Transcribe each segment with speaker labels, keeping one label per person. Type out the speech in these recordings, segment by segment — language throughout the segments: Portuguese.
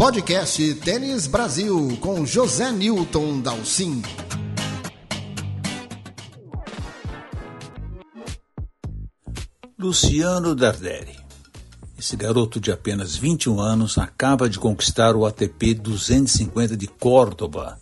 Speaker 1: podcast Tênis Brasil com José Newton Dalcin.
Speaker 2: Luciano Darderi. Esse garoto de apenas 21 anos acaba de conquistar o ATP 250 de Córdoba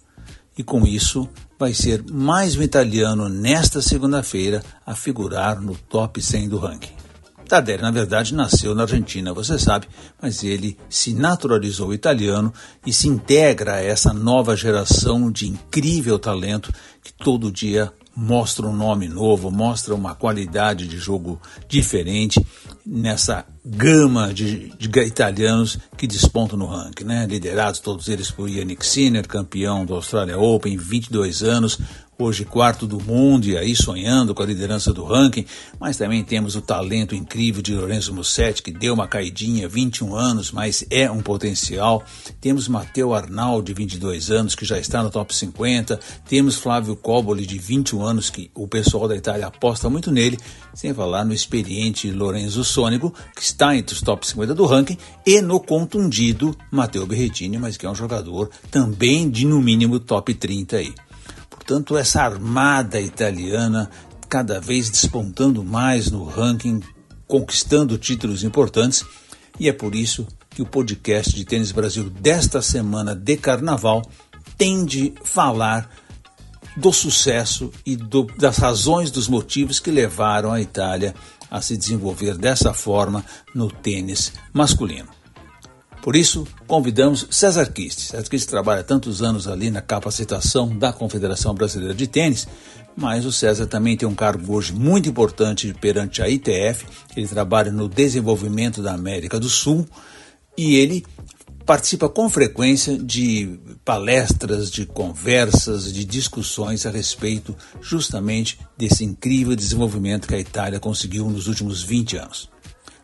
Speaker 2: e com isso vai ser mais um italiano nesta segunda-feira a figurar no top 100 do ranking. Tardelli, na verdade, nasceu na Argentina, você sabe, mas ele se naturalizou italiano e se integra a essa nova geração de incrível talento que todo dia mostra um nome novo, mostra uma qualidade de jogo diferente nessa gama de, de italianos que despontam no ranking, né? liderados todos eles por Yannick Sinner, campeão do Australia Open, 22 anos, hoje quarto do mundo e aí sonhando com a liderança do ranking, mas também temos o talento incrível de Lorenzo Musetti, que deu uma caidinha, 21 anos, mas é um potencial. Temos Matteo Arnaldi, de 22 anos, que já está no top 50. Temos Flávio Coboli, de 21 anos, que o pessoal da Itália aposta muito nele, sem falar no experiente Lorenzo Sônico, que está entre os top 50 do ranking, e no contundido Matteo Berrettini, mas que é um jogador também de no mínimo top 30 aí. Portanto, essa armada italiana cada vez despontando mais no ranking, conquistando títulos importantes, e é por isso que o podcast de Tênis Brasil desta semana de carnaval tem de falar do sucesso e do, das razões, dos motivos que levaram a Itália a se desenvolver dessa forma no tênis masculino. Por isso, convidamos César Kist. César Kist trabalha tantos anos ali na capacitação da Confederação Brasileira de Tênis, mas o César também tem um cargo hoje muito importante perante a ITF. Ele trabalha no desenvolvimento da América do Sul e ele participa com frequência de palestras, de conversas, de discussões a respeito justamente desse incrível desenvolvimento que a Itália conseguiu nos últimos 20 anos.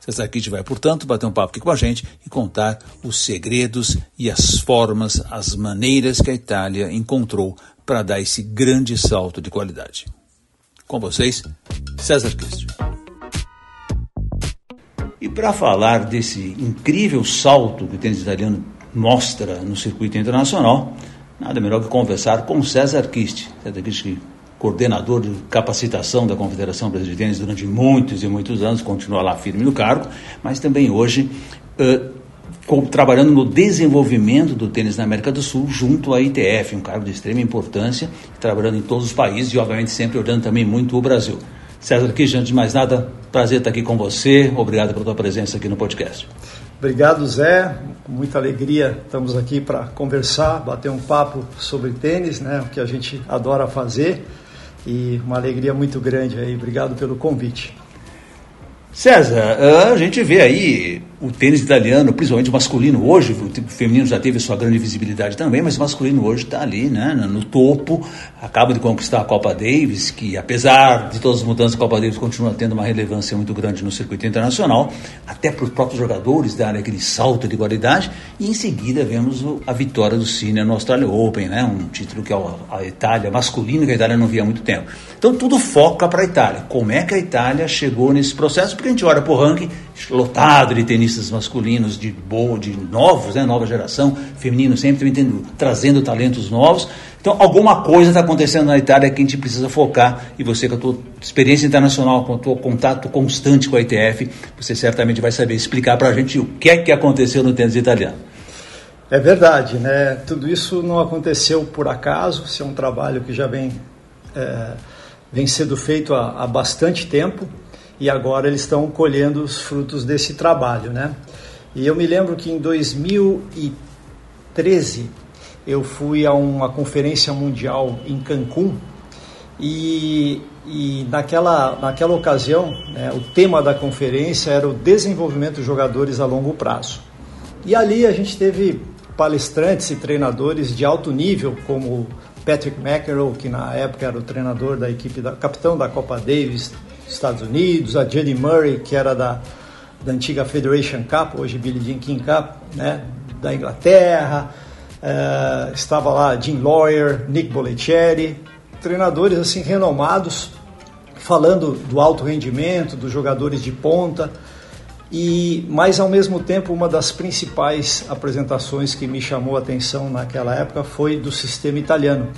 Speaker 2: César Kitt vai, portanto, bater um papo aqui com a gente e contar os segredos e as formas, as maneiras que a Itália encontrou para dar esse grande salto de qualidade. Com vocês, César Kitt. E para falar desse incrível salto que o tênis italiano mostra no circuito internacional, nada melhor que conversar com César Kist. César Kist que coordenador de capacitação da Confederação Brasileira de Tênis durante muitos e muitos anos, continua lá firme no cargo, mas também hoje uh, trabalhando no desenvolvimento do tênis na América do Sul junto à ITF, um cargo de extrema importância, trabalhando em todos os países e, obviamente, sempre olhando também muito o Brasil. César aqui, antes de mais nada, prazer estar aqui com você. Obrigado pela tua presença aqui no podcast.
Speaker 3: Obrigado, Zé. Com muita alegria estamos aqui para conversar, bater um papo sobre tênis, né? O que a gente adora fazer e uma alegria muito grande aí. Obrigado pelo convite.
Speaker 2: César, a gente vê aí o tênis italiano, principalmente masculino hoje, o feminino já teve sua grande visibilidade também, mas o masculino hoje está ali, né, no topo, acaba de conquistar a Copa Davis, que apesar de todas as mudanças, a Copa Davis continua tendo uma relevância muito grande no circuito internacional, até para os próprios jogadores darem aquele salto de qualidade, e em seguida vemos a vitória do Cine no Australia Open, né, um título que a Itália, masculino, que a Itália não via há muito tempo. Então tudo foca para a Itália. Como é que a Itália chegou nesse processo? Porque a gente olha para o ranking lotado de tenistas masculinos de boa, de novos, né, nova geração, feminino sempre tendo, trazendo talentos novos. Então, alguma coisa está acontecendo na Itália que a gente precisa focar. E você, com a tua experiência internacional, com o teu contato constante com a ITF, você certamente vai saber explicar para a gente o que é que aconteceu no tênis italiano.
Speaker 3: É verdade, né? Tudo isso não aconteceu por acaso. Isso é um trabalho que já vem, é, vem sendo feito há, há bastante tempo e agora eles estão colhendo os frutos desse trabalho, né? E eu me lembro que em 2013 eu fui a uma conferência mundial em Cancún e, e naquela, naquela ocasião né, o tema da conferência era o desenvolvimento de jogadores a longo prazo. E ali a gente teve palestrantes e treinadores de alto nível como Patrick McEnroe, que na época era o treinador da equipe, da, capitão da Copa Davis Estados Unidos, a Jenny Murray, que era da, da antiga Federation Cup, hoje Billie Jean King Cup, né, da Inglaterra, uh, estava lá Jim Lawyer, Nick Bollettieri, treinadores assim renomados, falando do alto rendimento, dos jogadores de ponta, E, mas ao mesmo tempo, uma das principais apresentações que me chamou a atenção naquela época foi do sistema italiano,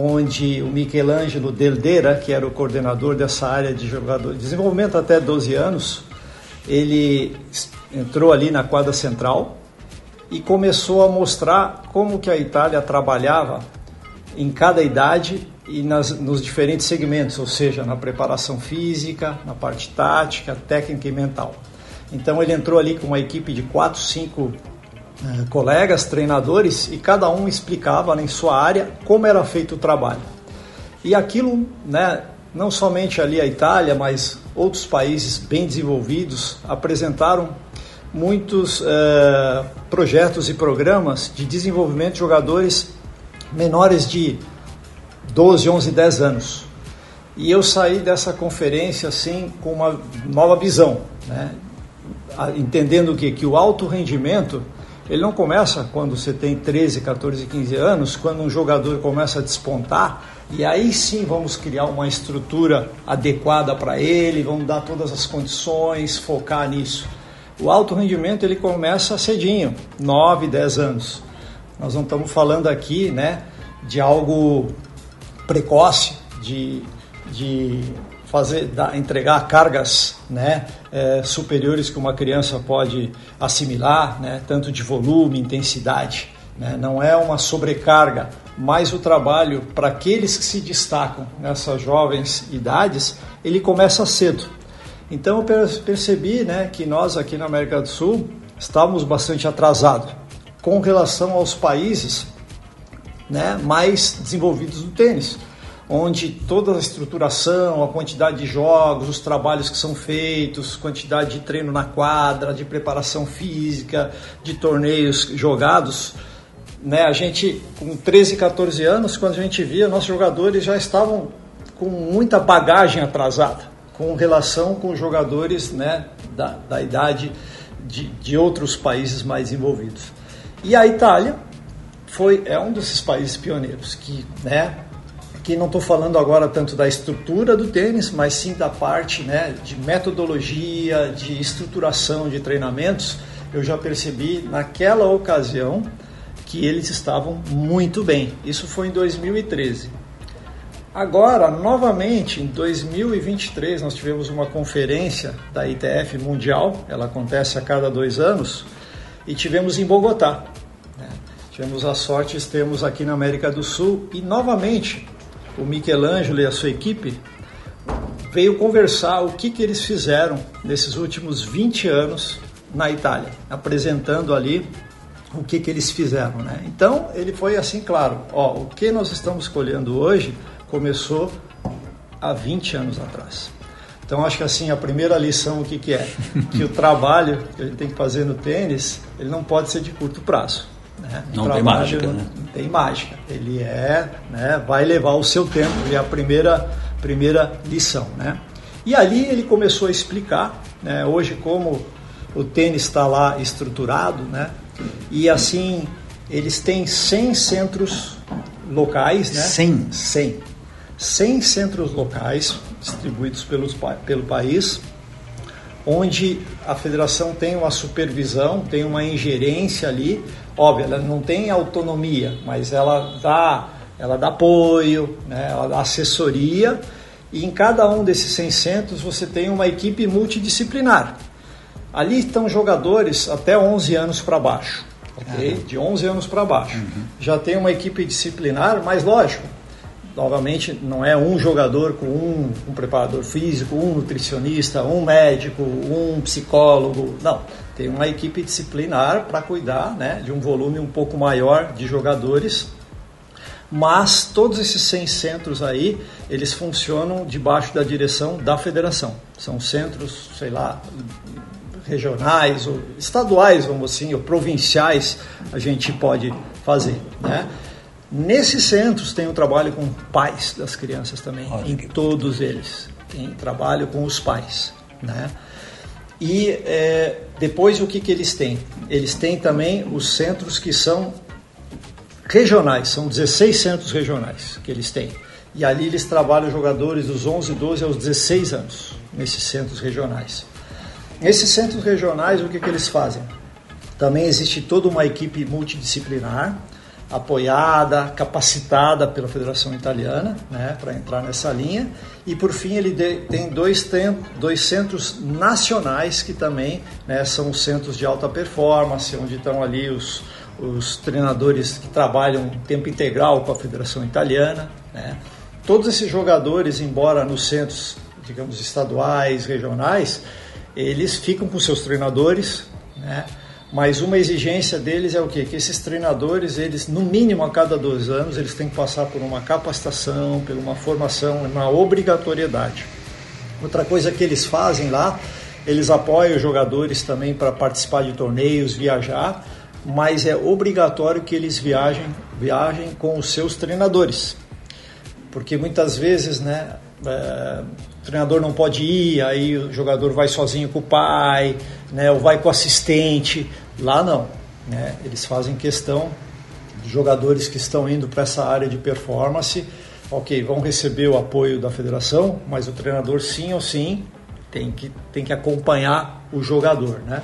Speaker 3: onde o Michelangelo Deldeira, que era o coordenador dessa área de jogador de desenvolvimento até 12 anos, ele entrou ali na quadra central e começou a mostrar como que a Itália trabalhava em cada idade e nas, nos diferentes segmentos, ou seja, na preparação física, na parte tática, técnica e mental. Então ele entrou ali com uma equipe de 4, 5 eh, colegas, treinadores, e cada um explicava em sua área como era feito o trabalho. E aquilo, né, não somente ali a Itália, mas outros países bem desenvolvidos apresentaram muitos eh, projetos e programas de desenvolvimento de jogadores menores de 12, 11, 10 anos. E eu saí dessa conferência assim com uma nova visão, né? entendendo que, que o alto rendimento ele não começa quando você tem 13, 14, 15 anos, quando um jogador começa a despontar, e aí sim vamos criar uma estrutura adequada para ele, vamos dar todas as condições, focar nisso. O alto rendimento ele começa cedinho, 9, 10 anos. Nós não estamos falando aqui né, de algo precoce, de, de fazer, dar, entregar cargas né, é, superiores que uma criança pode assimilar, né, tanto de volume, intensidade. Né, não é uma sobrecarga, mas o trabalho para aqueles que se destacam nessas jovens idades, ele começa cedo. Então eu percebi né, que nós aqui na América do Sul estávamos bastante atrasados com relação aos países né, mais desenvolvidos no tênis onde toda a estruturação, a quantidade de jogos, os trabalhos que são feitos, quantidade de treino na quadra, de preparação física, de torneios jogados, né? A gente com 13, 14 anos, quando a gente via, nossos jogadores já estavam com muita bagagem atrasada com relação com jogadores, né, da, da idade de, de outros países mais envolvidos. E a Itália foi é um desses países pioneiros que, né, que não estou falando agora tanto da estrutura do tênis, mas sim da parte né, de metodologia, de estruturação de treinamentos, eu já percebi naquela ocasião que eles estavam muito bem. Isso foi em 2013. Agora, novamente, em 2023, nós tivemos uma conferência da ITF Mundial, ela acontece a cada dois anos, e tivemos em Bogotá. Né? Tivemos a sorte de termos aqui na América do Sul, e novamente o Michelangelo e a sua equipe veio conversar o que, que eles fizeram nesses últimos 20 anos na Itália, apresentando ali o que, que eles fizeram. Né? Então ele foi assim, claro, ó, o que nós estamos escolhendo hoje começou há 20 anos atrás. Então acho que assim a primeira lição o que, que é? Que o trabalho que a gente tem que fazer no tênis, ele não pode ser de curto prazo.
Speaker 2: Né? Não tem mágica,
Speaker 3: não,
Speaker 2: né?
Speaker 3: Não tem mágica. Ele é, né, vai levar o seu tempo. É a primeira, primeira lição, né? E ali ele começou a explicar, né, hoje como o tênis está lá estruturado, né? E assim eles têm 100 centros locais, né?
Speaker 2: 100?
Speaker 3: 100. 100 centros locais distribuídos pelos, pelo país onde a federação tem uma supervisão, tem uma ingerência ali. Óbvio, ela não tem autonomia, mas ela dá, ela dá apoio, né? ela dá assessoria. E em cada um desses 100 centros você tem uma equipe multidisciplinar. Ali estão jogadores até 11 anos para baixo. Okay? Uhum. De 11 anos para baixo. Uhum. Já tem uma equipe disciplinar, mas lógico, novamente, não é um jogador com um, um preparador físico, um nutricionista, um médico, um psicólogo. Não, tem uma equipe disciplinar para cuidar né, de um volume um pouco maior de jogadores. Mas todos esses 100 centros aí, eles funcionam debaixo da direção da federação. São centros, sei lá, regionais ou estaduais, vamos assim, ou provinciais, a gente pode fazer, né? Nesses centros tem o um trabalho com pais das crianças também, Olha em que... todos eles. Tem trabalho com os pais, né? E é, depois o que, que eles têm? Eles têm também os centros que são regionais, são 16 centros regionais que eles têm. E ali eles trabalham jogadores dos 11, 12 aos 16 anos, nesses centros regionais. esses centros regionais, o que, que eles fazem? Também existe toda uma equipe multidisciplinar, apoiada, capacitada pela Federação Italiana né, para entrar nessa linha. E por fim, ele tem dois, tem, dois centros nacionais que também né, são centros de alta performance, onde estão ali os, os treinadores que trabalham tempo integral com a Federação Italiana. Né. Todos esses jogadores, embora nos centros, digamos, estaduais, regionais, eles ficam com seus treinadores, né? Mas uma exigência deles é o quê? Que esses treinadores, eles, no mínimo a cada dois anos, eles têm que passar por uma capacitação, por uma formação, uma obrigatoriedade. Outra coisa que eles fazem lá, eles apoiam os jogadores também para participar de torneios, viajar, mas é obrigatório que eles viajem, viajem com os seus treinadores. Porque muitas vezes, né, é, o treinador não pode ir, aí o jogador vai sozinho com o pai, né, ou vai com assistente. Lá não. Né, eles fazem questão de jogadores que estão indo para essa área de performance, ok, vão receber o apoio da federação, mas o treinador sim ou sim tem que, tem que acompanhar o jogador. Né?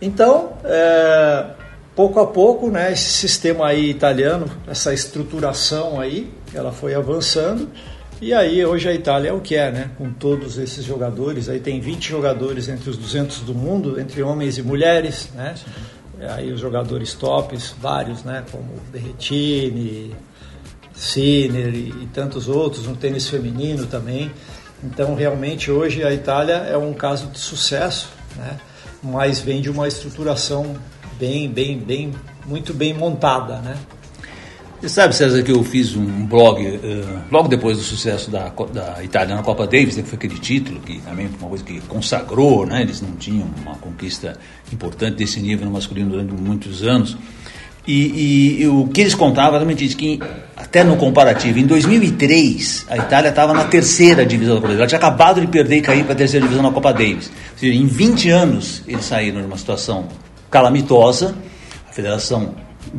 Speaker 3: Então, é, pouco a pouco, né, esse sistema aí italiano, essa estruturação aí, ela foi avançando e aí hoje a Itália é o que é, né? Com todos esses jogadores, aí tem 20 jogadores entre os 200 do mundo, entre homens e mulheres, né? Sim. Aí os jogadores tops, vários, né? Como Berrettini, Sinner e, e tantos outros, no tênis feminino também. Então realmente hoje a Itália é um caso de sucesso, né? Mas vem de uma estruturação bem, bem, bem, muito bem montada, né?
Speaker 2: Você sabe, César, que eu fiz um blog uh, logo depois do sucesso da, da Itália na Copa Davis, né, que foi aquele título que também foi uma coisa que consagrou, né? Eles não tinham uma conquista importante desse nível no masculino durante muitos anos. E, e, e o que eles contavam realmente isso, que até no comparativo, em 2003, a Itália estava na terceira divisão da Copa Davis. Ela tinha acabado de perder e cair para a terceira divisão na Copa Davis. Ou seja, em 20 anos eles saíram de uma situação calamitosa. A federação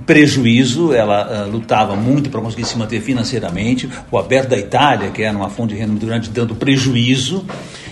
Speaker 2: prejuízo, ela uh, lutava muito para conseguir se manter financeiramente, o aberto da Itália, que era uma fonte de renda muito grande, dando prejuízo.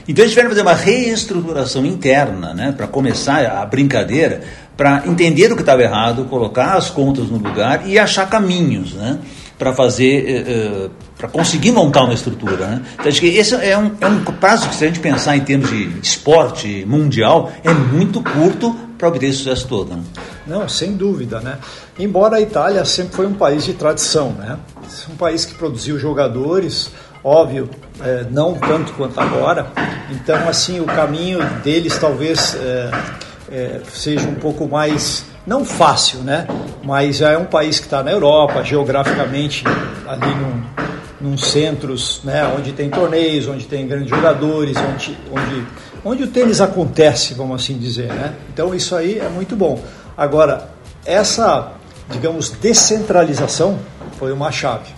Speaker 2: Então eles tiveram que fazer uma reestruturação interna, né, para começar a brincadeira, para entender o que estava errado, colocar as contas no lugar e achar caminhos, né, para fazer, uh, para conseguir montar uma estrutura. Né? Então acho que esse é um, é um prazo que, se a gente pensar em termos de esporte mundial, é muito curto para obter esse sucesso todo. Né?
Speaker 3: Não, sem dúvida, né? Embora a Itália sempre foi um país de tradição, né? Um país que produziu jogadores, óbvio, é, não tanto quanto agora. Então, assim, o caminho deles talvez é, é, seja um pouco mais não fácil, né? Mas já é um país que está na Europa, geograficamente ali num, num centros, né? Onde tem torneios, onde tem grandes jogadores, onde, onde onde o tênis acontece, vamos assim dizer. Né? Então isso aí é muito bom. Agora, essa, digamos, descentralização foi uma chave.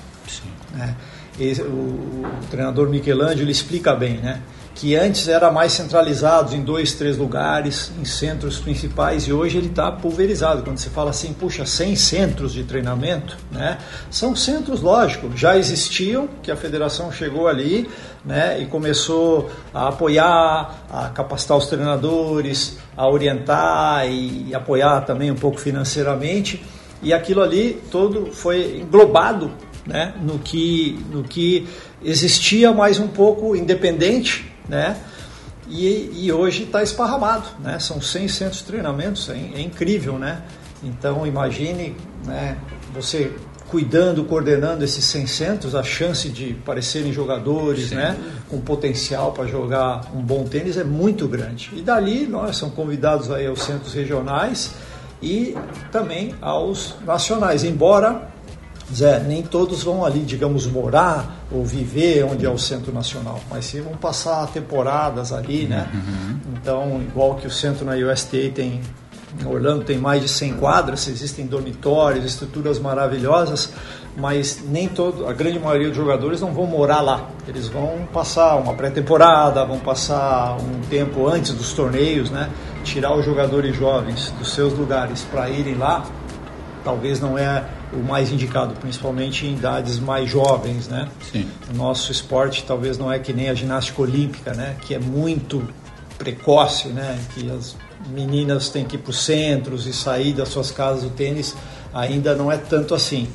Speaker 3: Né? E, o, o, treinador Michelangelo explica bem, né? Que antes era mais centralizado em dois, três lugares, em centros principais, e hoje ele está pulverizado. Quando você fala assim, puxa, 100 centros de treinamento, né? são centros, lógico, já existiam, que a federação chegou ali né? e começou a apoiar, a capacitar os treinadores, a orientar e, apoiar também um pouco financeiramente, e aquilo ali todo foi englobado né? no, que, no que existia mais um pouco independente né? E, e hoje está esparramado, né? São 100 centros de treinamentos, é, é incrível, né? Então imagine, né? Você cuidando, coordenando esses 100 centros, a chance de parecerem jogadores, Sim. né? Com potencial para jogar um bom tênis é muito grande. E dali nós somos convidados aí aos centros regionais e também aos nacionais, embora Zé, nem todos vão ali, digamos, morar ou viver onde é o Centro Nacional, mas sim vão passar temporadas ali, né? Uhum. Então, igual que o centro na USTA tem, em Orlando tem mais de 100 quadras, existem dormitórios, estruturas maravilhosas, mas nem todo, a grande maioria dos jogadores não vão morar lá. Eles vão passar uma pré-temporada, vão passar um tempo antes dos torneios, né? Tirar os jogadores jovens dos seus lugares para irem lá, talvez não é o mais indicado, principalmente em idades mais jovens, né? Sim. O nosso esporte talvez não é que nem a ginástica olímpica, né? Que é muito precoce, né? Que as meninas têm que ir para os centros e sair das suas casas. O tênis ainda não é tanto assim.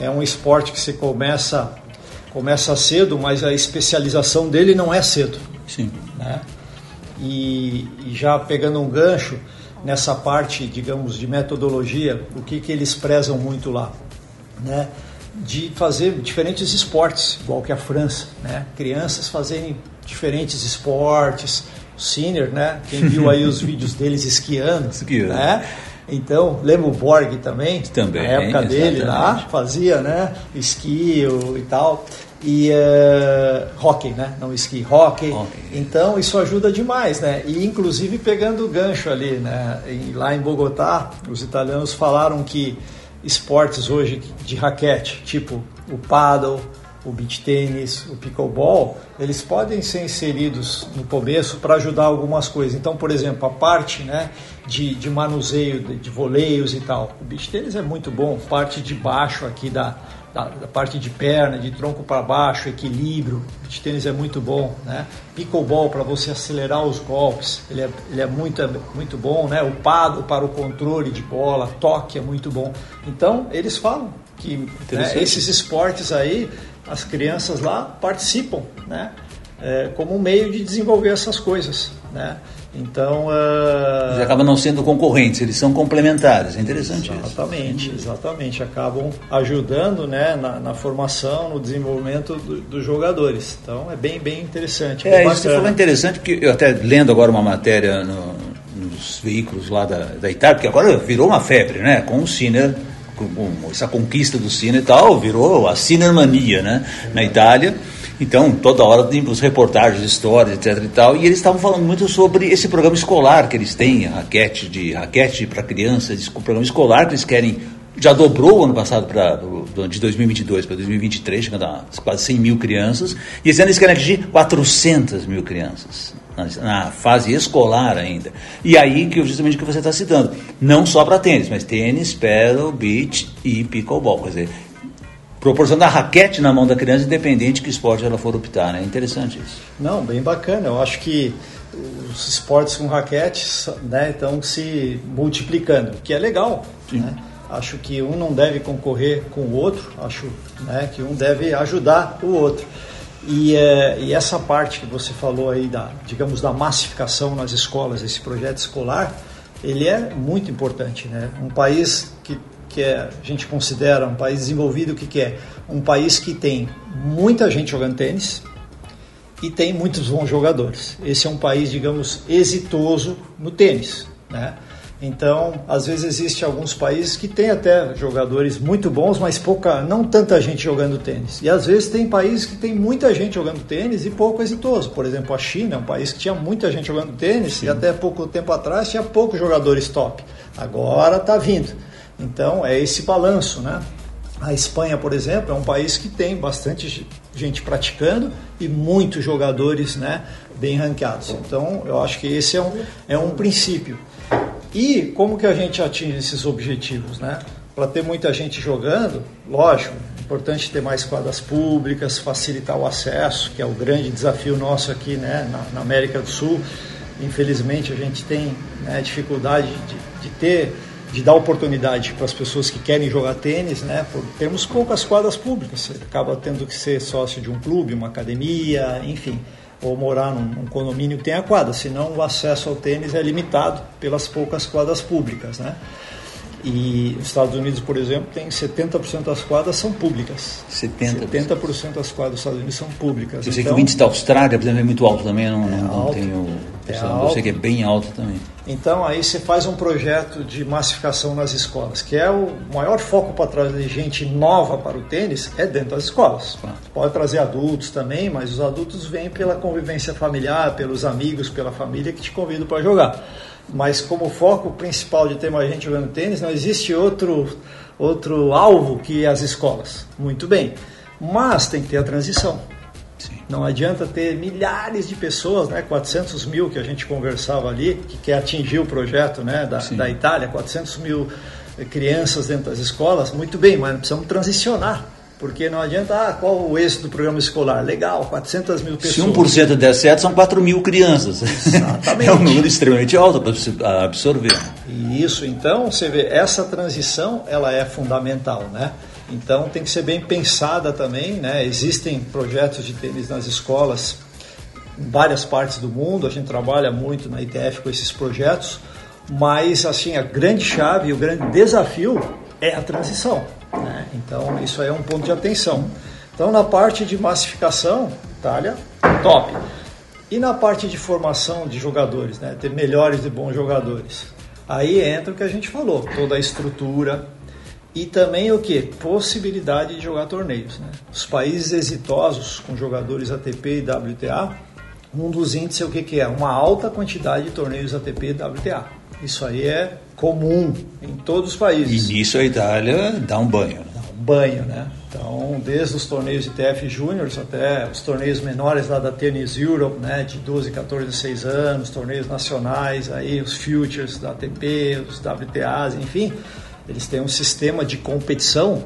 Speaker 3: É um esporte que você começa começa cedo, mas a especialização dele não é cedo.
Speaker 2: Sim.
Speaker 3: Né? E, e já pegando um gancho nessa parte, digamos, de metodologia, o que, que eles prezam muito lá, né? De fazer diferentes esportes, igual que a França, né? Crianças fazerem diferentes esportes, o Sinner, né? Quem viu aí os vídeos deles esquiando,
Speaker 2: Esquiando.
Speaker 3: né? Então, lembra o Borg também?
Speaker 2: Também,
Speaker 3: Na época dele lá,
Speaker 2: exatamente.
Speaker 3: fazia, né? Esqui o- e tal. E uh, hockey, né? Não esqui, hockey.
Speaker 2: Hockey.
Speaker 3: Então, isso ajuda demais, né? E, inclusive, pegando o gancho ali, né? Em- lá em Bogotá, os italianos falaram que esportes hoje de raquete, tipo o paddle, o beach tênis, o pickleball, eles podem ser inseridos no começo para ajudar algumas coisas. Então, por exemplo, a parte né, de, de manuseio, de, de voleios e tal. O beach tênis é muito bom, parte de baixo aqui da, da, da parte de perna, de tronco para baixo, equilíbrio. Beach tênis é muito bom. Né? Pickleball para você acelerar os golpes, ele é, ele é muito, muito bom. Né? O paddle para o controle de bola, toque é muito bom. Então, eles falam que né, esses esportes aí, as crianças lá participam, né? É, como um meio de desenvolver essas coisas, né? Então, ah,
Speaker 2: Eles acabam não sendo concorrentes, eles são complementares. É interessante isso.
Speaker 3: exatamente, exatamente, acabam ajudando, né, na, na formação, no desenvolvimento do- dos jogadores. Então, é bem, bem interessante.
Speaker 2: É, isso você falou é interessante, porque eu até lendo agora uma matéria no- nos veículos lá da, da Itália, porque agora virou uma febre, né? Com o Sinner, essa conquista do Sinner e tal, virou a Sinnermania, né? Na Itália. Então, toda hora tem os reportagens, histórias, etc e tal, e eles estavam falando muito sobre esse programa escolar que eles têm, raquete de raquete para crianças, esse programa escolar que eles querem já dobrou o ano passado para de 2022 para 2023, chegando a quase 100 mil crianças, e esse ano eles querem atingir 400 mil crianças na, na fase escolar ainda. E aí que justamente o que você está citando, não só para tênis, mas tênis, paddle, beach e pickleball, quer dizer, proporcionar raquete na mão da criança, independente que esporte ela for optar, né? Interessante isso.
Speaker 3: Não, bem bacana. Eu acho que os esportes com raquetes né, estão se multiplicando, o que é legal. Né? Acho que um não deve concorrer com o outro, acho né, que um deve ajudar o outro. E, eh, e essa parte que você falou aí da, digamos, da massificação nas escolas, esse projeto escolar, ele é muito importante, né? Um país que, que é, a gente considera um país desenvolvido, o que, que é? Um país que tem muita gente jogando tênis e tem muitos bons jogadores. Esse é um país, digamos, exitoso no tênis, né? Então, às vezes existe alguns países que têm até jogadores muito bons, mas pouca, não tanta gente jogando tênis. E às vezes tem países que tem muita gente jogando tênis e pouco exitoso. Por exemplo, a China é um país que tinha muita gente jogando tênis e até pouco tempo atrás tinha poucos jogadores top. Agora está vindo. Então, é esse balanço, né? A Espanha, por exemplo, é um país que tem bastante gente praticando e muitos jogadores né, bem ranqueados. Então, eu acho que esse é um, é um princípio. E como que a gente atinge esses objetivos? Né? Para ter muita gente jogando, lógico, é importante ter mais quadras públicas, facilitar o acesso, que é o grande desafio nosso aqui né, na, na América do Sul. Infelizmente, a gente tem né, dificuldade de, de ter de dar oportunidade para as pessoas que querem jogar tênis, né? Por termos poucas quadras públicas, você acaba tendo que ser sócio de um clube, uma academia, enfim, ou morar num, num condomínio que tenha quadra, senão o acesso ao tênis é limitado pelas poucas quadras públicas, né? E os Estados Unidos, por exemplo, tem 70% das quadras são públicas.
Speaker 2: 70%.
Speaker 3: 70% das quadras dos Estados Unidos são públicas.
Speaker 2: Eu sei
Speaker 3: Então-
Speaker 2: que o índice da Austrália, por exemplo, é muito alto também, não, não, não
Speaker 3: alto.
Speaker 2: tenho.
Speaker 3: É
Speaker 2: eu sei que é bem alto também.
Speaker 3: Então aí você faz um projeto de massificação nas escolas, que é o maior foco para trazer gente nova para o tênis é dentro das escolas.
Speaker 2: Claro.
Speaker 3: Pode trazer adultos também, mas os adultos vêm pela convivência familiar, pelos amigos, pela família que te convidam para jogar. Mas como foco principal de ter mais gente jogando tênis, não existe outro outro alvo que as escolas. Muito bem. Mas tem que ter a transição.
Speaker 2: Sim.
Speaker 3: Não adianta ter milhares de pessoas, né, 400 mil que a gente conversava ali, que quer atingir o projeto né, da,
Speaker 2: Sim.
Speaker 3: da Itália, 400 mil crianças dentro das escolas, muito bem, mas precisamos transicionar. Porque não adianta, ah, qual o êxito do programa escolar? Legal, 400 mil
Speaker 2: pessoas. Se 1% der certo, são 4 mil crianças. Exatamente. é um número extremamente alto para absorver.
Speaker 3: Isso, então, você vê, essa transição, ela é fundamental, né? Então, tem que ser bem pensada também, né? Existem projetos de tênis nas escolas em várias partes do mundo, a gente trabalha muito na ITF com esses projetos, mas, assim, a grande chave, o grande desafio é a transição. Né? Então, isso aí é um ponto de atenção. Então, na parte de massificação, Itália, top. E na parte de formação de jogadores, né? ter melhores e bons jogadores. Aí entra o que a gente falou, toda a estrutura e também o que? Possibilidade de jogar torneios. Né? Os países exitosos com jogadores ATP e WTA, um dos índices é o que, que é? Uma alta quantidade de torneios ATP e WTA. Isso aí é comum em todos os países.
Speaker 2: E nisso a Itália dá um banho. Né?
Speaker 3: Banho, né? Então, desde os torneios ITF Júniors até os torneios menores lá da Tennis Europe, né, de 12, 14, 16 anos, torneios nacionais, aí os Futures da ATP, os WTAs, enfim, eles têm um sistema de competição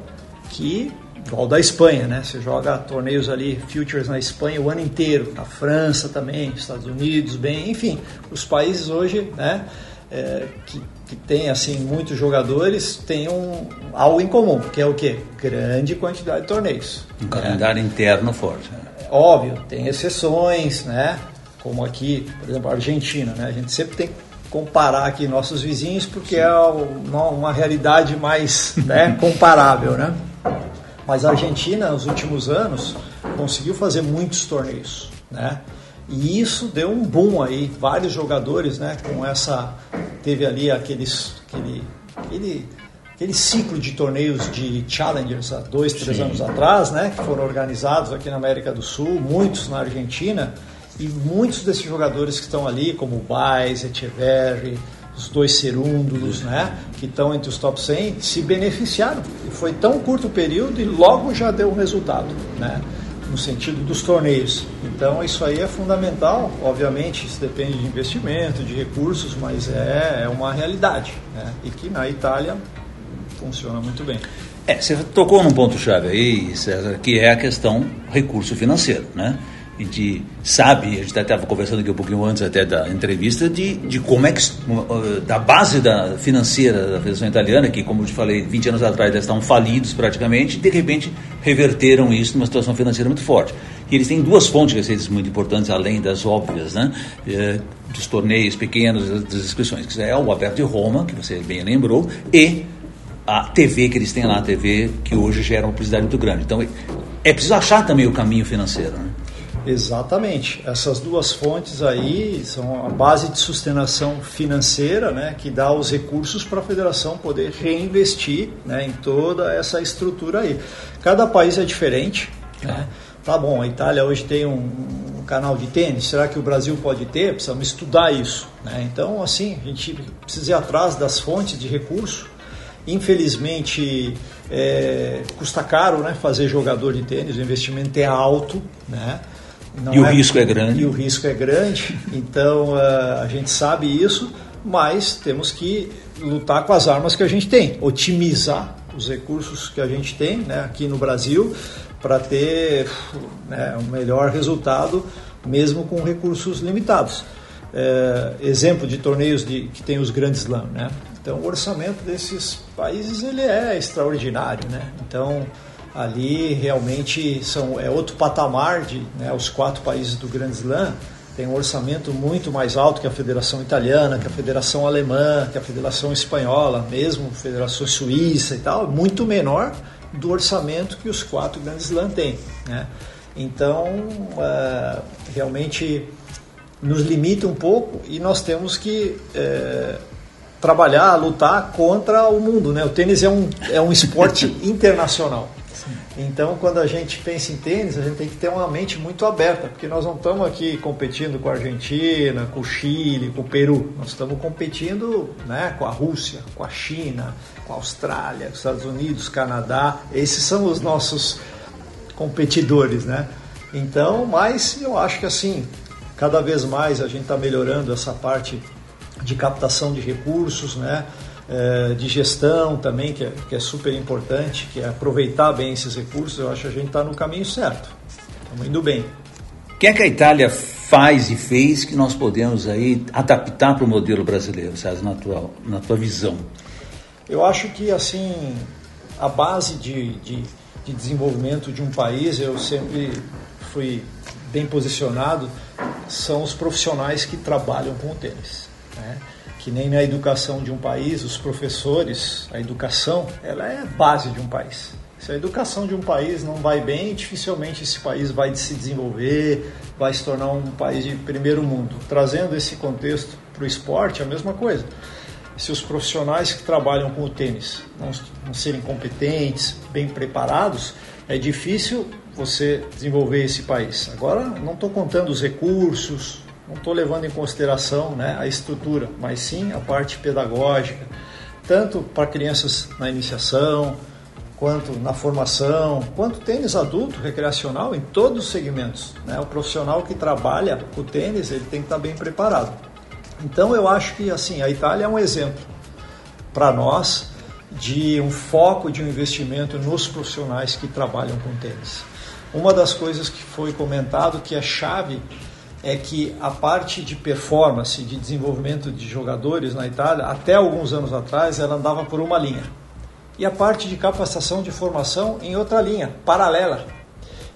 Speaker 3: que igual da Espanha, né? Você joga torneios ali, futures na Espanha o ano inteiro, na França também, Estados Unidos, bem, enfim, os países hoje, né? É, que, que tem assim muitos jogadores tem um, algo em comum, que é o que? Grande quantidade de torneios.
Speaker 2: Um né? calendário interno forte. Né?
Speaker 3: Óbvio, tem exceções, né? Como aqui, por exemplo, a Argentina, né? A gente sempre tem que comparar aqui nossos vizinhos porque Sim. é uma realidade mais né, comparável, né? Mas a Argentina, nos últimos anos, conseguiu fazer muitos torneios, né? E isso deu um boom aí, vários jogadores, né, com essa teve ali aqueles aquele aquele, aquele ciclo de torneios de challengers há dois, três Sim. anos atrás, né, que foram organizados aqui na América do Sul, muitos na Argentina e muitos desses jogadores que estão ali, como o Baez, Echeverri, os dois serúndulos, né, que estão entre os top 100, se beneficiaram. E foi tão curto período e logo já deu um resultado, né no sentido dos torneios. Então isso aí é fundamental, obviamente isso depende de investimento, de recursos, mas é, é uma realidade né? e que na Itália funciona muito bem.
Speaker 2: É, você tocou num ponto-chave aí, César, que é a questão recurso financeiro, né? a gente sabe, a gente estava conversando aqui um pouquinho antes até da entrevista, de, de como é que, da base da financeira da Federação Italiana, que como eu te falei, 20 anos atrás eles estavam falidos praticamente, de repente reverteram isso numa situação financeira muito forte. E eles têm duas fontes de receitas muito importantes, além das óbvias, né? É, dos torneios pequenos, das inscrições, que é o Aberto de Roma, que você bem lembrou, e a TV que eles têm lá, a TV que hoje gera uma publicidade muito grande. Então, é preciso achar também o caminho financeiro, né?
Speaker 3: Exatamente. Essas duas fontes aí são a base de sustentação financeira, né, que dá os recursos para a federação poder reinvestir né, em toda essa estrutura aí. Cada país é diferente. Né? Tá bom, a Itália hoje tem um, um, canal de tênis, será que o Brasil pode ter? Precisamos estudar isso. Né? Então, assim, a gente precisa ir atrás das fontes de recurso. Infelizmente, é, custa caro né, fazer jogador de tênis, o investimento é alto. Né?
Speaker 2: Não e o é, risco é grande.
Speaker 3: E o risco é grande, então a gente sabe isso, mas temos que lutar com as armas que a gente tem, otimizar os recursos que a gente tem né, aqui no Brasil para ter né, um melhor resultado, mesmo com recursos limitados. É, exemplo de torneios de, que tem os grandes slam, né? Então o orçamento desses países ele é extraordinário, né? Então ali realmente são, é outro patamar de né, os quatro países do Grand Slam tem um orçamento muito mais alto que a Federação Italiana, que a Federação Alemã, que a Federação Espanhola, mesmo Federação Suíça e tal, muito menor do orçamento que os quatro Grand Slam têm. Né? Então, uh, realmente nos limita um pouco e nós temos que uh, trabalhar, lutar contra o mundo. Né? O tênis é um, é um esporte internacional. Então, quando a gente pensa em tênis, a gente tem que ter uma mente muito aberta, porque nós não estamos aqui competindo com a Argentina, com o Chile, com o Peru. Nós estamos competindo né, com a Rússia, com a China, com a Austrália, com os Estados Unidos, Canadá. Esses são os nossos competidores, né? Então, mas eu acho que assim, cada vez mais a gente está melhorando essa parte de captação de recursos, né? É, de gestão também, que é, que é super importante, que é aproveitar bem esses recursos, eu acho que a gente está no caminho certo. Estamos indo bem.
Speaker 2: O que é que a Itália faz e fez que nós podemos aí adaptar para o modelo brasileiro, César, na tua, na tua visão?
Speaker 3: Eu acho que assim a base de, de, de desenvolvimento de um país, eu sempre fui bem posicionado, são os profissionais que trabalham com o tênis. Que nem na educação de um país, os professores, a educação, ela é a base de um país. Se a educação de um país não vai bem, dificilmente esse país vai se desenvolver, vai se tornar um país de primeiro mundo. Trazendo esse contexto para o esporte, é a mesma coisa. Se os profissionais que trabalham com o tênis não, não serem competentes, bem preparados, é difícil você desenvolver esse país. Agora, não estou contando os recursos, não estou levando em consideração né, a estrutura, mas sim a parte pedagógica, tanto para crianças na iniciação, quanto na formação, quanto tênis adulto, recreacional, em todos os segmentos. Né? O profissional que trabalha com tênis, ele tem que estar bem preparado. Então eu acho que assim a Itália é um exemplo para nós de um foco de um investimento nos profissionais que trabalham com tênis. Uma das coisas que foi comentado que é chave é que a parte de performance, de desenvolvimento de jogadores na Itália, até alguns anos atrás, ela andava por uma linha e a parte de capacitação de formação em outra linha, paralela.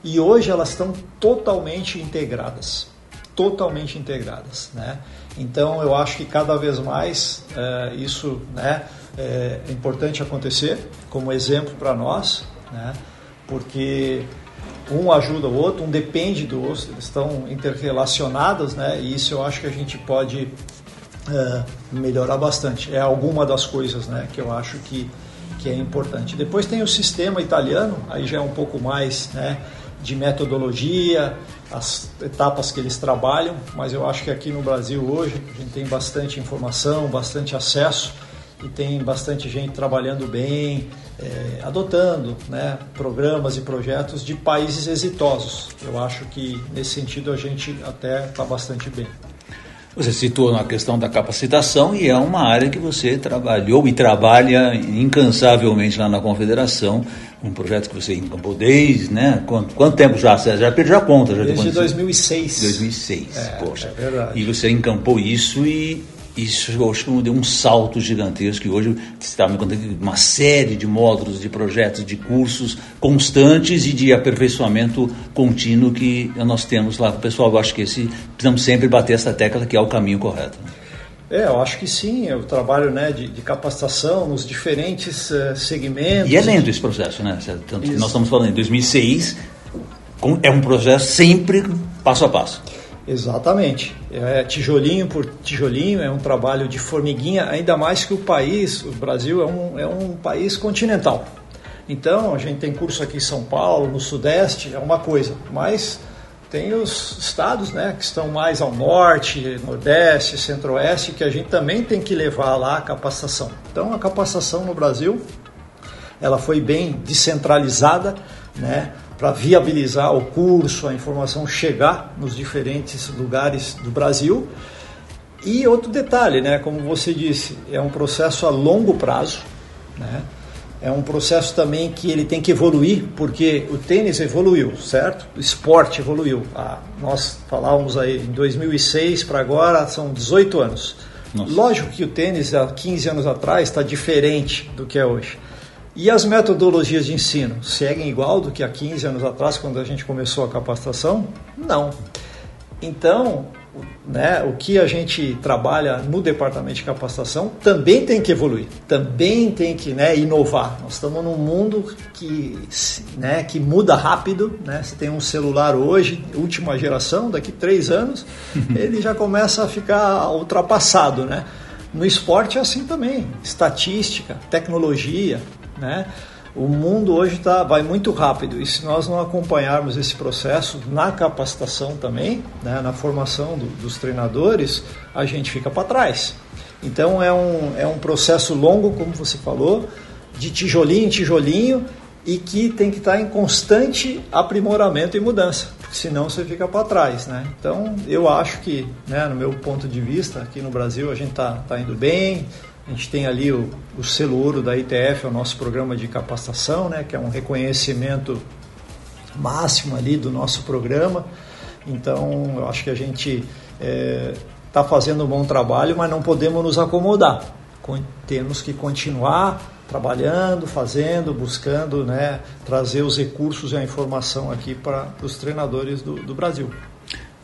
Speaker 3: E hoje elas estão totalmente integradas, totalmente integradas, né? Então eu acho que cada vez mais é, isso, né, é, é importante acontecer como exemplo para nós, né? Porque um ajuda o outro, um depende do outro, eles estão interrelacionados, né? E isso eu acho que a gente pode é, melhorar bastante. É alguma das coisas, né, que eu acho que que é importante. Depois tem o sistema italiano, aí já é um pouco mais né, de metodologia, as etapas que eles trabalham, mas eu acho que aqui no Brasil hoje a gente tem bastante informação, bastante acesso e tem bastante gente trabalhando bem, é, adotando né, programas e projetos de países exitosos. Eu acho que nesse sentido a gente até está bastante bem.
Speaker 2: Você citou na questão da capacitação e é uma área que você trabalhou e trabalha incansavelmente lá na Confederação, um projeto que você encampou desde, né? Quanto, quanto tempo já? Você já perdeu a conta? Já
Speaker 3: desde 2006.
Speaker 2: 2006, é, poxa.
Speaker 3: É verdade.
Speaker 2: E você encampou isso e isso acho que deu um salto gigantesco e hoje você está me contando uma série de módulos, de projetos, de cursos constantes e de aperfeiçoamento contínuo que nós temos lá pessoal. Eu acho que esse, precisamos sempre bater essa tecla que é o caminho correto.
Speaker 3: É, eu acho que sim, é o trabalho né, de, de capacitação nos diferentes uh, segmentos.
Speaker 2: E é lento esse processo, né? Tanto que nós estamos falando em 2006, é um processo sempre passo a passo.
Speaker 3: Exatamente. É tijolinho por tijolinho, é um trabalho de formiguinha, ainda mais que o país, o Brasil é um, é um país continental. Então, a gente tem curso aqui em São Paulo, no Sudeste, é uma coisa, mas tem os estados né, que estão mais ao norte, nordeste, centro-oeste, que a gente também tem que levar lá a capacitação. Então, a capacitação no Brasil, ela foi bem descentralizada, né? Para viabilizar o curso, a informação chegar nos diferentes lugares do Brasil. E outro detalhe, né, como você disse, é um processo a longo prazo, né? É um processo também que ele tem que evoluir, porque o tênis evoluiu, certo? O esporte evoluiu. Ah, nós falávamos aí em 2006 para agora são 18 anos. Nossa. Lógico que o tênis há 15 anos atrás está diferente do que é hoje. E as metodologias de ensino seguem igual do que há 15 anos atrás, quando a gente começou a capacitação? Não. Então, né, o que a gente trabalha no departamento de capacitação também tem que evoluir, também tem que né, inovar. Nós estamos num mundo que, né, que muda rápido. Né? Você tem um celular hoje, última geração, daqui três anos, ele já começa a ficar ultrapassado. Né? No esporte é assim também, estatística, tecnologia, né? O mundo hoje tá, vai muito rápido e se nós não acompanharmos esse processo na capacitação também, né, na formação do, dos treinadores, a gente fica para trás. Então é um, é um processo longo, como você falou, de tijolinho em tijolinho e que tem que estar tá em constante aprimoramento e mudança, porque senão você fica para trás. Né? Então eu acho que, né, no meu ponto de vista, aqui no Brasil a gente está tá indo bem, A gente tem ali o, o selo ouro da ITF, é o nosso programa de capacitação, né, que é um reconhecimento máximo ali do nosso programa. Então, eu acho que a gente está é, fazendo um bom trabalho, mas não podemos nos acomodar. Temos que continuar trabalhando, fazendo, buscando né, trazer os recursos e a informação aqui para os treinadores do, do Brasil.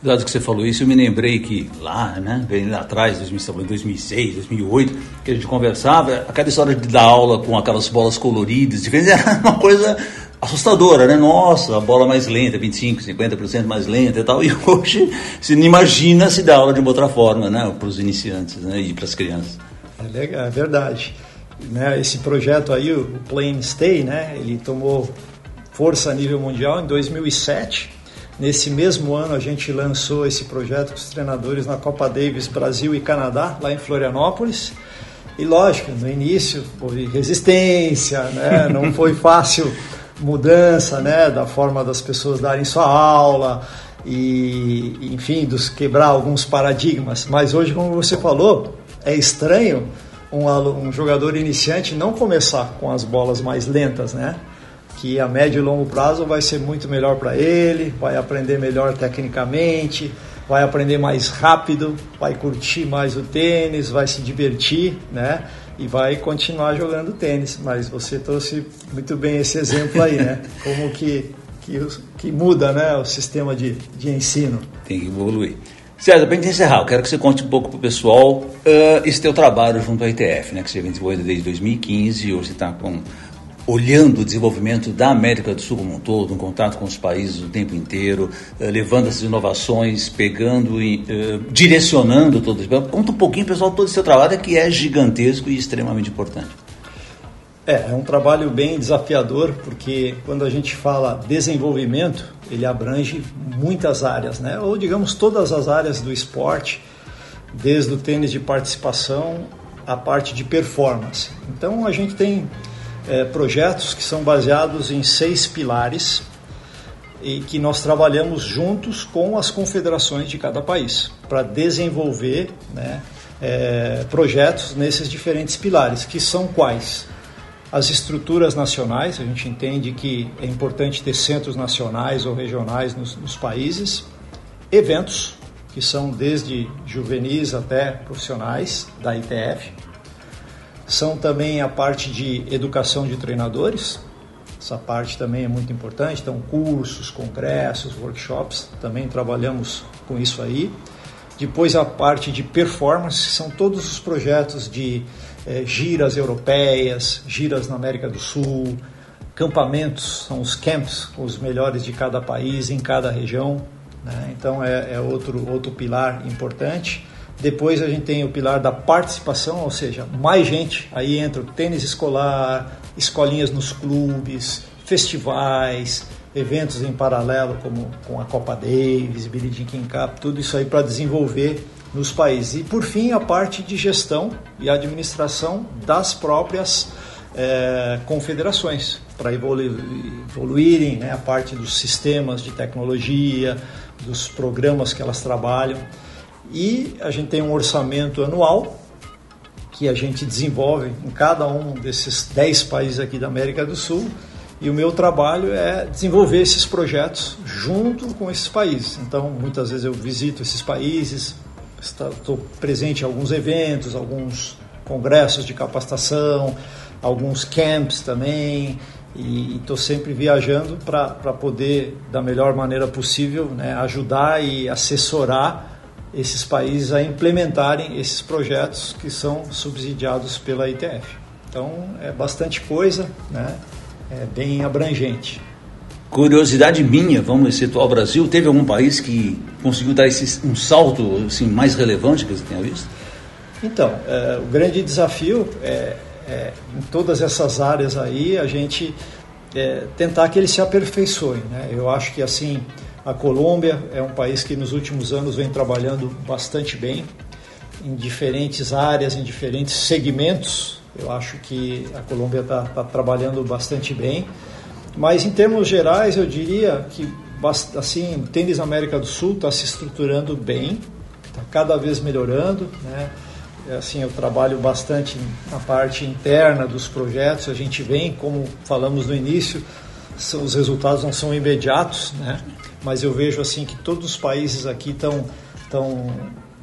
Speaker 2: Dado que você falou isso, eu me lembrei que lá, né, bem lá atrás, em 2006, 2008, que a gente conversava, aquela história de dar aula com aquelas bolas coloridas, diferentes, era uma coisa assustadora, né? Nossa, a bola mais lenta, 25, 50% mais lenta e tal. E hoje você não imagina se dar aula de uma outra forma, né? Para os iniciantes né? e para as crianças.
Speaker 3: É, legal, é verdade. Né? Esse projeto aí, o Plain Stay, né? Ele tomou força a nível mundial em 2007 Nesse mesmo ano, a gente lançou esse projeto com os treinadores na Copa Davis Brasil e Canadá, lá em Florianópolis. E lógico, no início houve resistência, né? não foi fácil mudança né? da forma das pessoas darem sua aula e, enfim, dos quebrar alguns paradigmas. Mas hoje, como você falou, é estranho um, um jogador iniciante não começar com as bolas mais lentas, né? Que a médio e longo prazo vai ser muito melhor para ele, vai aprender melhor tecnicamente, vai aprender mais rápido, vai curtir mais o tênis, vai se divertir, né? E vai continuar jogando tênis. Mas você trouxe muito bem esse exemplo aí, né? Como que, que, que muda né, o sistema de, de ensino.
Speaker 2: Tem que evoluir. César, para encerrar, eu quero que você conte um pouco para o pessoal uh, esse teu trabalho junto à ITF, né, que você vem desenvolvendo desde 2015 e hoje está com olhando o desenvolvimento da América do Sul como um todo, em contato com os países o tempo inteiro, eh, levando essas inovações, pegando e eh, direcionando todo. Conta um pouquinho, pessoal, todo esse seu trabalho que é gigantesco e extremamente importante.
Speaker 3: É, é um trabalho bem desafiador, porque quando a gente fala desenvolvimento, ele abrange muitas áreas, né? ou digamos todas as áreas do esporte, desde o tênis de participação à parte de performance. Então a gente tem é, projetos que são baseados em seis pilares e que nós trabalhamos juntos com as confederações de cada país para desenvolver né, é, projetos nesses diferentes pilares, que são quais? As estruturas nacionais, a gente entende que é importante ter centros nacionais ou regionais nos, nos países, eventos, que são desde juvenis até profissionais da ITF, são também a parte de educação de treinadores. Essa parte também é muito importante. Então, cursos, congressos, workshops, também trabalhamos com isso aí. Depois, a parte de performance, são todos os projetos de eh, giras europeias, giras na América do Sul, campamentos, são os camps, os melhores de cada país, em cada região. Né? Então, é, é outro, outro pilar importante. Depois a gente tem o pilar da participação, ou seja, mais gente. Aí entra o tênis escolar, escolinhas nos clubes, festivais, eventos em paralelo como com a Copa Davis, Billie Jean King Cup, tudo isso aí para desenvolver nos países. E por fim a parte de gestão e administração das próprias é, confederações para evoluírem né, a parte dos sistemas de tecnologia, dos programas que elas trabalham. E a gente tem um orçamento anual que a gente desenvolve em cada um desses 10 países aqui da América do Sul. E o meu trabalho é desenvolver esses projetos junto com esses países. Então, muitas vezes eu visito esses países, estou presente em alguns eventos, alguns congressos de capacitação, alguns camps também, e estou sempre viajando para poder, da melhor maneira possível, né, ajudar e assessorar esses países a implementarem esses projetos que são subsidiados pela ITF. Então é bastante coisa, né? é bem abrangente.
Speaker 2: Curiosidade minha, vamos situar o Brasil, teve algum país que conseguiu dar esse, um salto assim, mais relevante que você tenha visto?
Speaker 3: Então, é, o grande desafio é, é, em todas essas áreas aí, a gente é, tentar que eles se aperfeiçoem. Né? Eu acho que assim, a Colômbia é um país que nos últimos anos vem trabalhando bastante bem em diferentes áreas, em diferentes segmentos. Eu acho que a Colômbia está tá trabalhando bastante bem. Mas em termos gerais, eu diria que assim, o tênis América do Sul está se estruturando bem, está cada vez melhorando. Né? assim, eu trabalho bastante na parte interna dos projetos. A gente vem, como falamos no início, os resultados não são imediatos, né? Mas eu vejo assim que todos os países aqui estão estão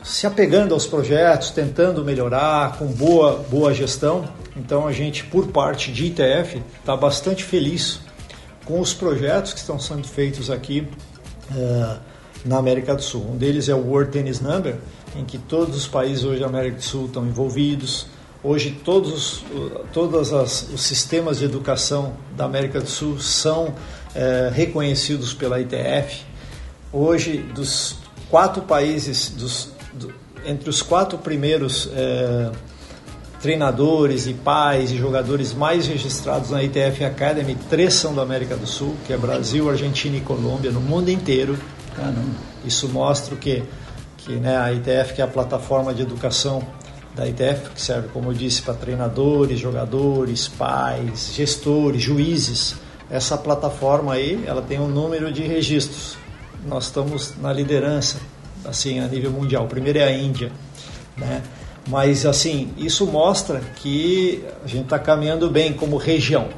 Speaker 3: se apegando aos projetos, tentando melhorar, com boa boa gestão. Então a gente, por parte de ITF, está bastante feliz com os projetos que estão sendo feitos aqui uh, na América do Sul. Um deles é o World Tennis Number, em que todos os países hoje da América do Sul estão envolvidos. Hoje todos, todos os sistemas de educação da América do Sul são é, reconhecidos pela ITF. Hoje, dos quatro países, dos, do, entre os quatro primeiros é, treinadores e pais e jogadores mais registrados na ITF Academy, três são da América do Sul, que é Brasil, Argentina e Colômbia, no mundo inteiro. Caramba. Isso mostra que que né, a ITF, que é a plataforma de educação da ITF, que serve, como eu disse, para treinadores, jogadores, pais, gestores, juízes. Essa plataforma aí, ela tem um número de registros. Nós estamos na liderança, assim, a nível mundial. O primeiro é a Índia, né? Mas, assim, isso mostra que a gente está caminhando bem como região,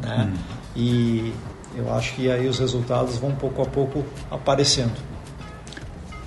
Speaker 3: né? Hum. E eu acho que aí os resultados vão pouco a pouco aparecendo.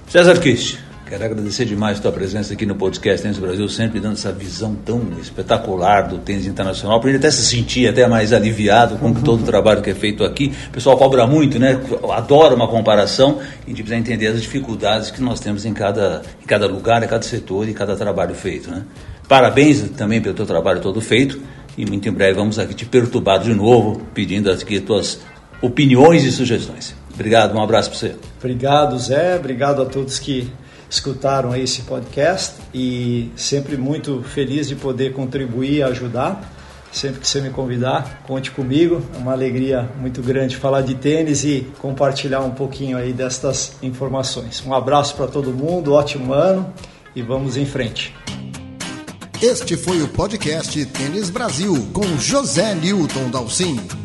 Speaker 2: César Kist, quero agradecer demais a tua presença aqui no podcast Tênis Brasil, sempre dando essa visão tão espetacular do tênis internacional, para ele até se sentir até mais aliviado com todo o trabalho que é feito aqui. O pessoal cobra muito, né? Adora uma comparação e a gente precisa entender as dificuldades que nós temos em cada, em cada lugar, em cada setor e cada trabalho feito, né? Parabéns também pelo teu trabalho todo feito e muito em breve vamos aqui te perturbar de novo, pedindo aqui tuas opiniões e sugestões. Obrigado, um abraço para você.
Speaker 3: Obrigado, Zé. Obrigado a todos que escutaram esse podcast e sempre muito feliz de poder contribuir, ajudar. Sempre que você me convidar, conte comigo. É uma alegria muito grande falar de tênis e compartilhar um pouquinho aí destas informações. Um abraço para todo mundo, ótimo ano e vamos em frente.
Speaker 1: Este foi o podcast Tênis Brasil com José Newton Dalcin.